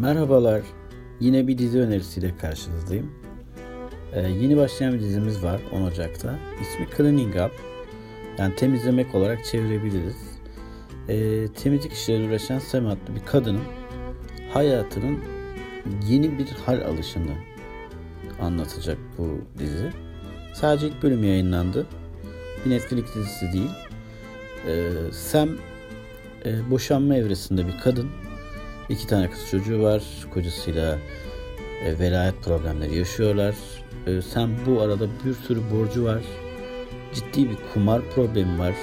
Merhabalar. Yine bir dizi önerisiyle karşınızdayım. Ee, yeni başlayan bir dizimiz var 10 Ocak'ta. İsmi Cleaning Up. Yani temizlemek olarak çevirebiliriz. Ee, temizlik işleriyle uğraşan Sam adlı bir kadının hayatının yeni bir hal alışını anlatacak bu dizi. Sadece ilk bölüm yayınlandı. Bir Netflix dizisi değil. Ee, Sam e, boşanma evresinde bir kadın İki tane kız çocuğu var. Kocasıyla e, velayet problemleri yaşıyorlar. E, sen bu arada bir sürü borcu var. Ciddi bir kumar problemi var.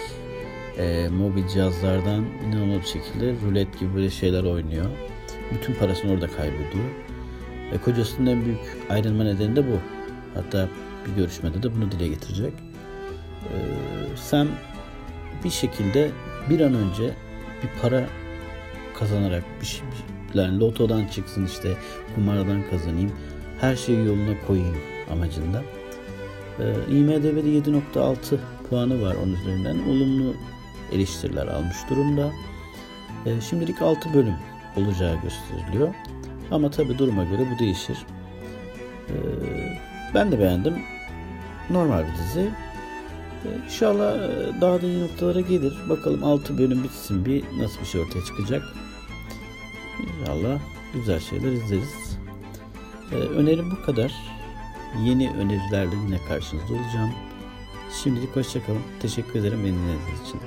E, mobil cihazlardan inanılmaz bir şekilde rulet gibi böyle şeyler oynuyor. Bütün parasını orada kaybediyor. E, kocasının en büyük ayrılma nedeni de bu. Hatta bir görüşmede de bunu dile getirecek. E, Sam bir şekilde bir an önce bir para kazanarak bir şey, yani lotodan çıksın işte kumardan kazanayım her şeyi yoluna koyayım amacında. Ee, IMDB'de 7.6 puanı var onun üzerinden. Olumlu eleştiriler almış durumda. Ee, şimdilik 6 bölüm olacağı gösteriliyor. Ama tabi duruma göre bu değişir. Ee, ben de beğendim. Normal bir dizi. İnşallah e, daha da iyi noktalara gelir. Bakalım 6 bölüm bitsin bir nasıl bir şey ortaya çıkacak. İnşallah güzel şeyler izleriz. Ee, önerim bu kadar. Yeni önerilerle yine karşınızda olacağım. Şimdilik hoşçakalın. Teşekkür ederim beni dinlediğiniz için.